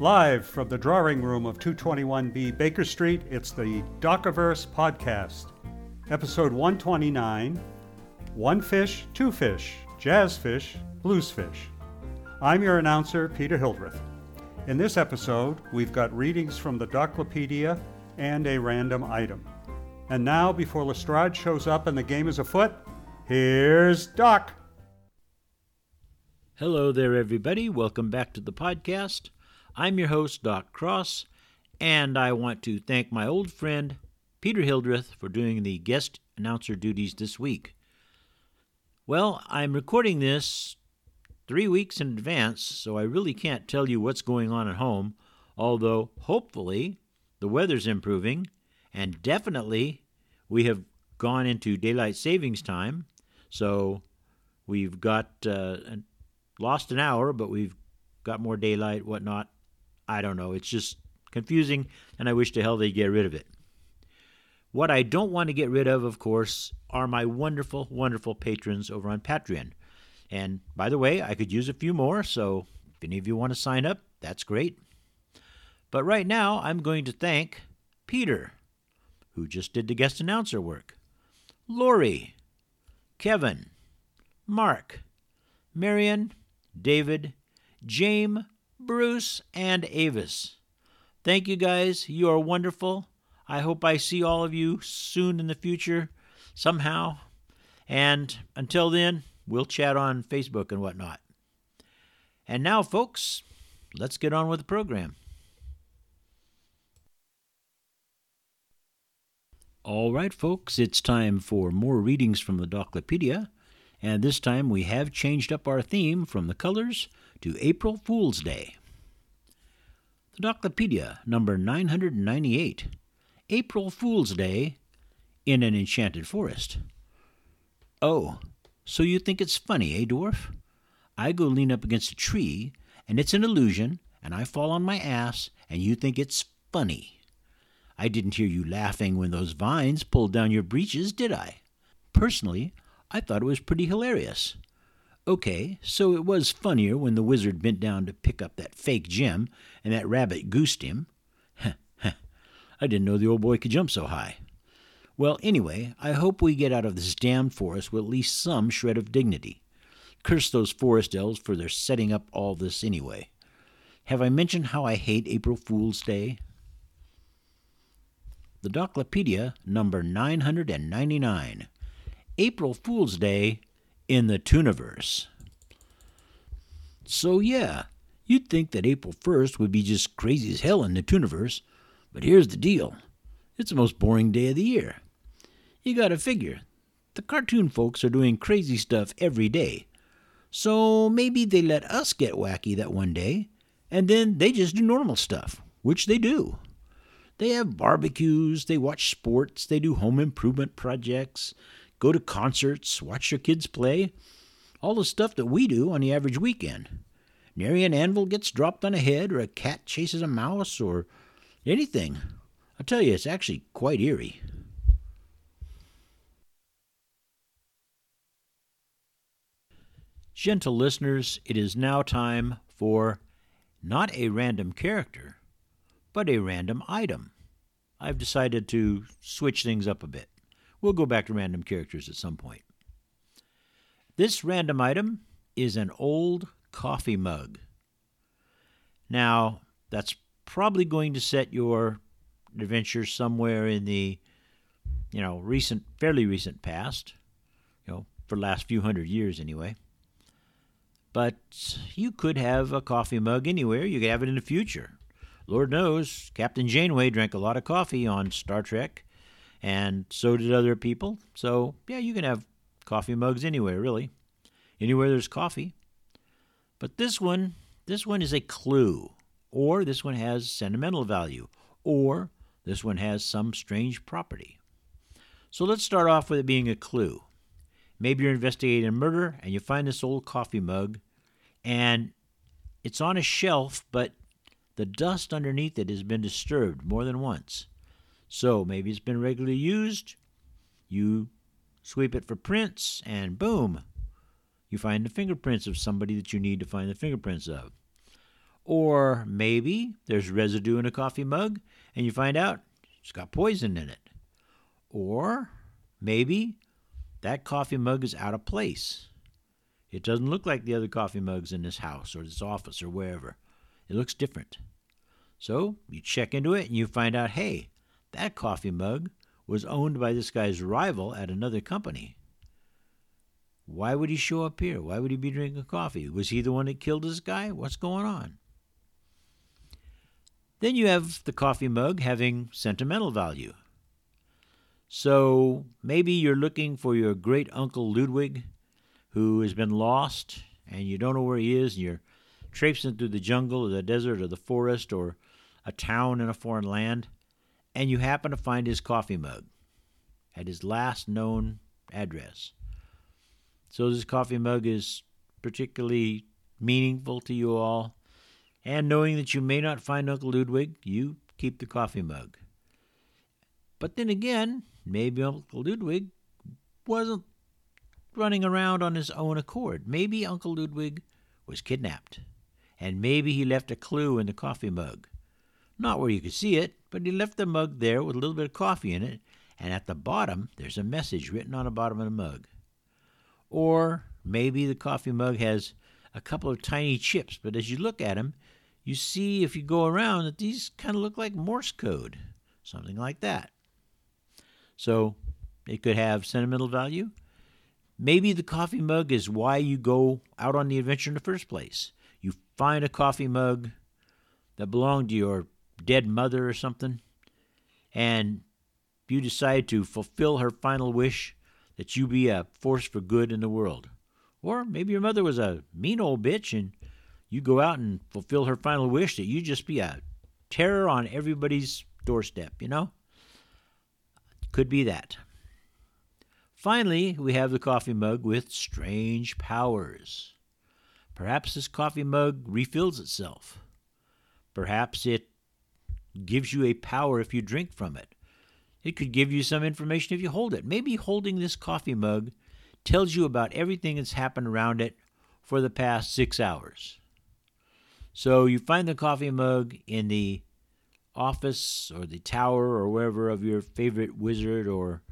Live from the drawing room of 221B Baker Street, it's the Docaverse Podcast, episode 129 One Fish, Two Fish, Jazz Fish, Blues Fish. I'm your announcer, Peter Hildreth. In this episode, we've got readings from the Doclopedia and a random item. And now, before Lestrade shows up and the game is afoot, here's Doc. Hello there, everybody. Welcome back to the podcast. I'm your host, Doc Cross, and I want to thank my old friend, Peter Hildreth, for doing the guest announcer duties this week. Well, I'm recording this three weeks in advance, so I really can't tell you what's going on at home, although hopefully the weather's improving, and definitely we have gone into daylight savings time, so we've got uh, lost an hour, but we've got more daylight, whatnot. I don't know. It's just confusing, and I wish to hell they'd get rid of it. What I don't want to get rid of, of course, are my wonderful, wonderful patrons over on Patreon. And by the way, I could use a few more, so if any of you want to sign up, that's great. But right now, I'm going to thank Peter, who just did the guest announcer work, Lori, Kevin, Mark, Marion, David, James, Bruce, and Avis. Thank you guys. You are wonderful. I hope I see all of you soon in the future, somehow. And until then, we'll chat on Facebook and whatnot. And now, folks, let's get on with the program. All right, folks, it's time for more readings from the Doclopedia, and this time we have changed up our theme from the colors to April Fool's Day. The Doclopedia, number 998, April Fool's Day in an Enchanted Forest. Oh, so you think it's funny, eh, dwarf? I go lean up against a tree, and it's an illusion, and I fall on my ass, and you think it's funny. I didn't hear you laughing when those vines pulled down your breeches, did I? Personally, I thought it was pretty hilarious. Okay, so it was funnier when the wizard bent down to pick up that fake gem and that rabbit goosed him. I didn't know the old boy could jump so high. Well, anyway, I hope we get out of this damned forest with at least some shred of dignity. Curse those forest elves for their setting up all this anyway. Have I mentioned how I hate April Fool's Day? The Doclopedia, number 999. April Fool's Day in the Tooniverse. So, yeah, you'd think that April 1st would be just crazy as hell in the Tooniverse, but here's the deal it's the most boring day of the year. You gotta figure, the cartoon folks are doing crazy stuff every day, so maybe they let us get wacky that one day, and then they just do normal stuff, which they do. They have barbecues, they watch sports, they do home improvement projects, go to concerts, watch your kids play, all the stuff that we do on the average weekend. Nary an anvil gets dropped on a head, or a cat chases a mouse, or anything. I tell you, it's actually quite eerie. Gentle listeners, it is now time for not a random character, but a random item. I've decided to switch things up a bit. We'll go back to random characters at some point. This random item is an old coffee mug. Now, that's probably going to set your adventure somewhere in the, you know, recent, fairly recent past, you know, for the last few hundred years anyway. But you could have a coffee mug anywhere. You could have it in the future. Lord knows, Captain Janeway drank a lot of coffee on Star Trek and so did other people. So, yeah, you can have coffee mugs anywhere, really. Anywhere there's coffee. But this one, this one is a clue, or this one has sentimental value, or this one has some strange property. So let's start off with it being a clue. Maybe you're investigating a murder and you find this old coffee mug and it's on a shelf, but the dust underneath it has been disturbed more than once. So maybe it's been regularly used. You sweep it for prints, and boom, you find the fingerprints of somebody that you need to find the fingerprints of. Or maybe there's residue in a coffee mug and you find out it's got poison in it. Or maybe that coffee mug is out of place. It doesn't look like the other coffee mugs in this house or this office or wherever. It looks different. So you check into it and you find out hey, that coffee mug was owned by this guy's rival at another company. Why would he show up here? Why would he be drinking coffee? Was he the one that killed this guy? What's going on? Then you have the coffee mug having sentimental value. So maybe you're looking for your great uncle Ludwig, who has been lost, and you don't know where he is, and you're traipsing through the jungle or the desert or the forest or a town in a foreign land, and you happen to find his coffee mug at his last known address. So this coffee mug is particularly meaningful to you all, and knowing that you may not find Uncle Ludwig, you keep the coffee mug. But then again, maybe Uncle Ludwig wasn't running around on his own accord. Maybe Uncle Ludwig was kidnapped, and maybe he left a clue in the coffee mug. Not where you could see it, but he left the mug there with a little bit of coffee in it, and at the bottom there's a message written on the bottom of the mug. Or maybe the coffee mug has a couple of tiny chips, but as you look at them, you see if you go around that these kind of look like Morse code, something like that. So it could have sentimental value. Maybe the coffee mug is why you go out on the adventure in the first place. You find a coffee mug that belonged to your dead mother or something, and you decide to fulfill her final wish that you be a force for good in the world. Or maybe your mother was a mean old bitch and you go out and fulfill her final wish that you just be a terror on everybody's doorstep, you know? Could be that. Finally, we have the coffee mug with strange powers. Perhaps this coffee mug refills itself. Perhaps it gives you a power if you drink from it. It could give you some information if you hold it. Maybe holding this coffee mug tells you about everything that's happened around it for the past six hours. So you find the coffee mug in the office or the tower or wherever of your favorite wizard or,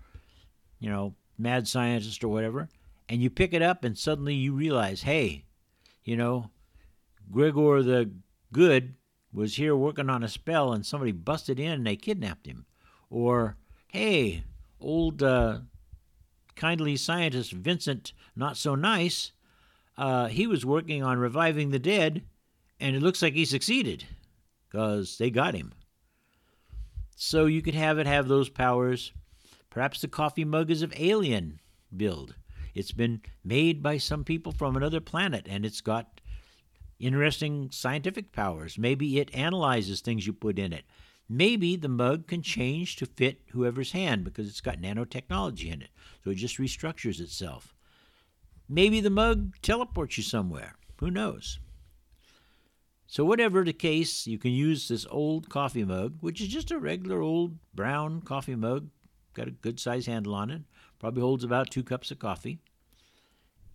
you know, mad scientist or whatever, and you pick it up and suddenly you realize, hey, you know, Gregor the Good was here working on a spell and somebody busted in and they kidnapped him. Or, hey, old uh, kindly scientist Vincent Not So Nice, uh, he was working on reviving the dead, and it looks like he succeeded because they got him. So you could have it have those powers. Perhaps the coffee mug is of alien build. It's been made by some people from another planet, and it's got interesting scientific powers. Maybe it analyzes things you put in it. Maybe the mug can change to fit whoever's hand because it's got nanotechnology in it. So it just restructures itself. Maybe the mug teleports you somewhere. Who knows? So, whatever the case, you can use this old coffee mug, which is just a regular old brown coffee mug, got a good size handle on it, probably holds about two cups of coffee.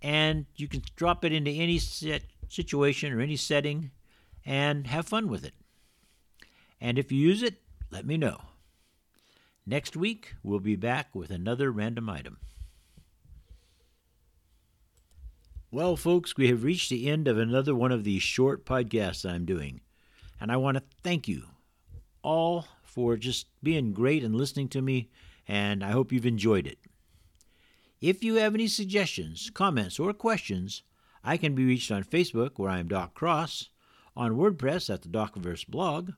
And you can drop it into any situation or any setting and have fun with it. And if you use it, let me know. Next week, we'll be back with another random item. Well, folks, we have reached the end of another one of these short podcasts I'm doing. And I want to thank you all for just being great and listening to me, and I hope you've enjoyed it. If you have any suggestions, comments, or questions, I can be reached on Facebook, where I am Doc Cross, on WordPress at the Docverse blog,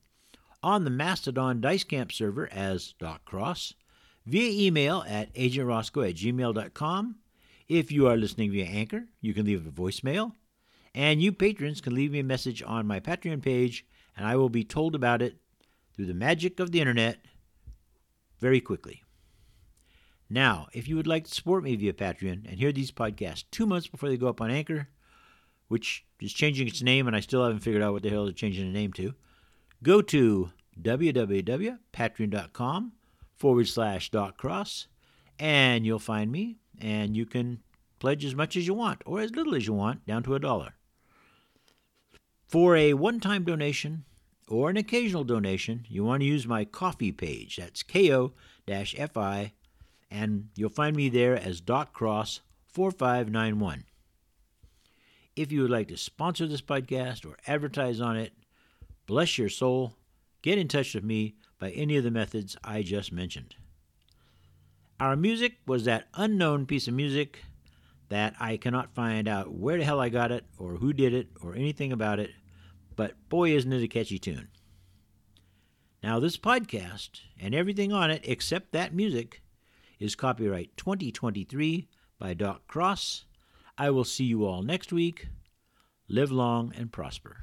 on the Mastodon Dice Camp server as Doc Cross, via email at agentroscoe at gmail.com. If you are listening via Anchor, you can leave a voicemail. And you patrons can leave me a message on my Patreon page, and I will be told about it through the magic of the internet very quickly. Now, if you would like to support me via Patreon and hear these podcasts two months before they go up on Anchor, which is changing its name and I still haven't figured out what the hell they're changing the name to, go to www.patreon.com forward slash doc cross and you'll find me and you can pledge as much as you want or as little as you want down to a dollar. For a one time donation or an occasional donation, you want to use my Ko-fi page. That's ko fi, and you'll find me there as Doc Cross 4591. If you would like to sponsor this podcast or advertise on it, bless your soul, get in touch with me by any of the methods I just mentioned. Our music was that unknown piece of music that I cannot find out where the hell I got it or who did it or anything about it, but boy, isn't it a catchy tune. Now, this podcast and everything on it except that music is copyright 2023 by Doc Cross. I will see you all next week. Live long and prosper.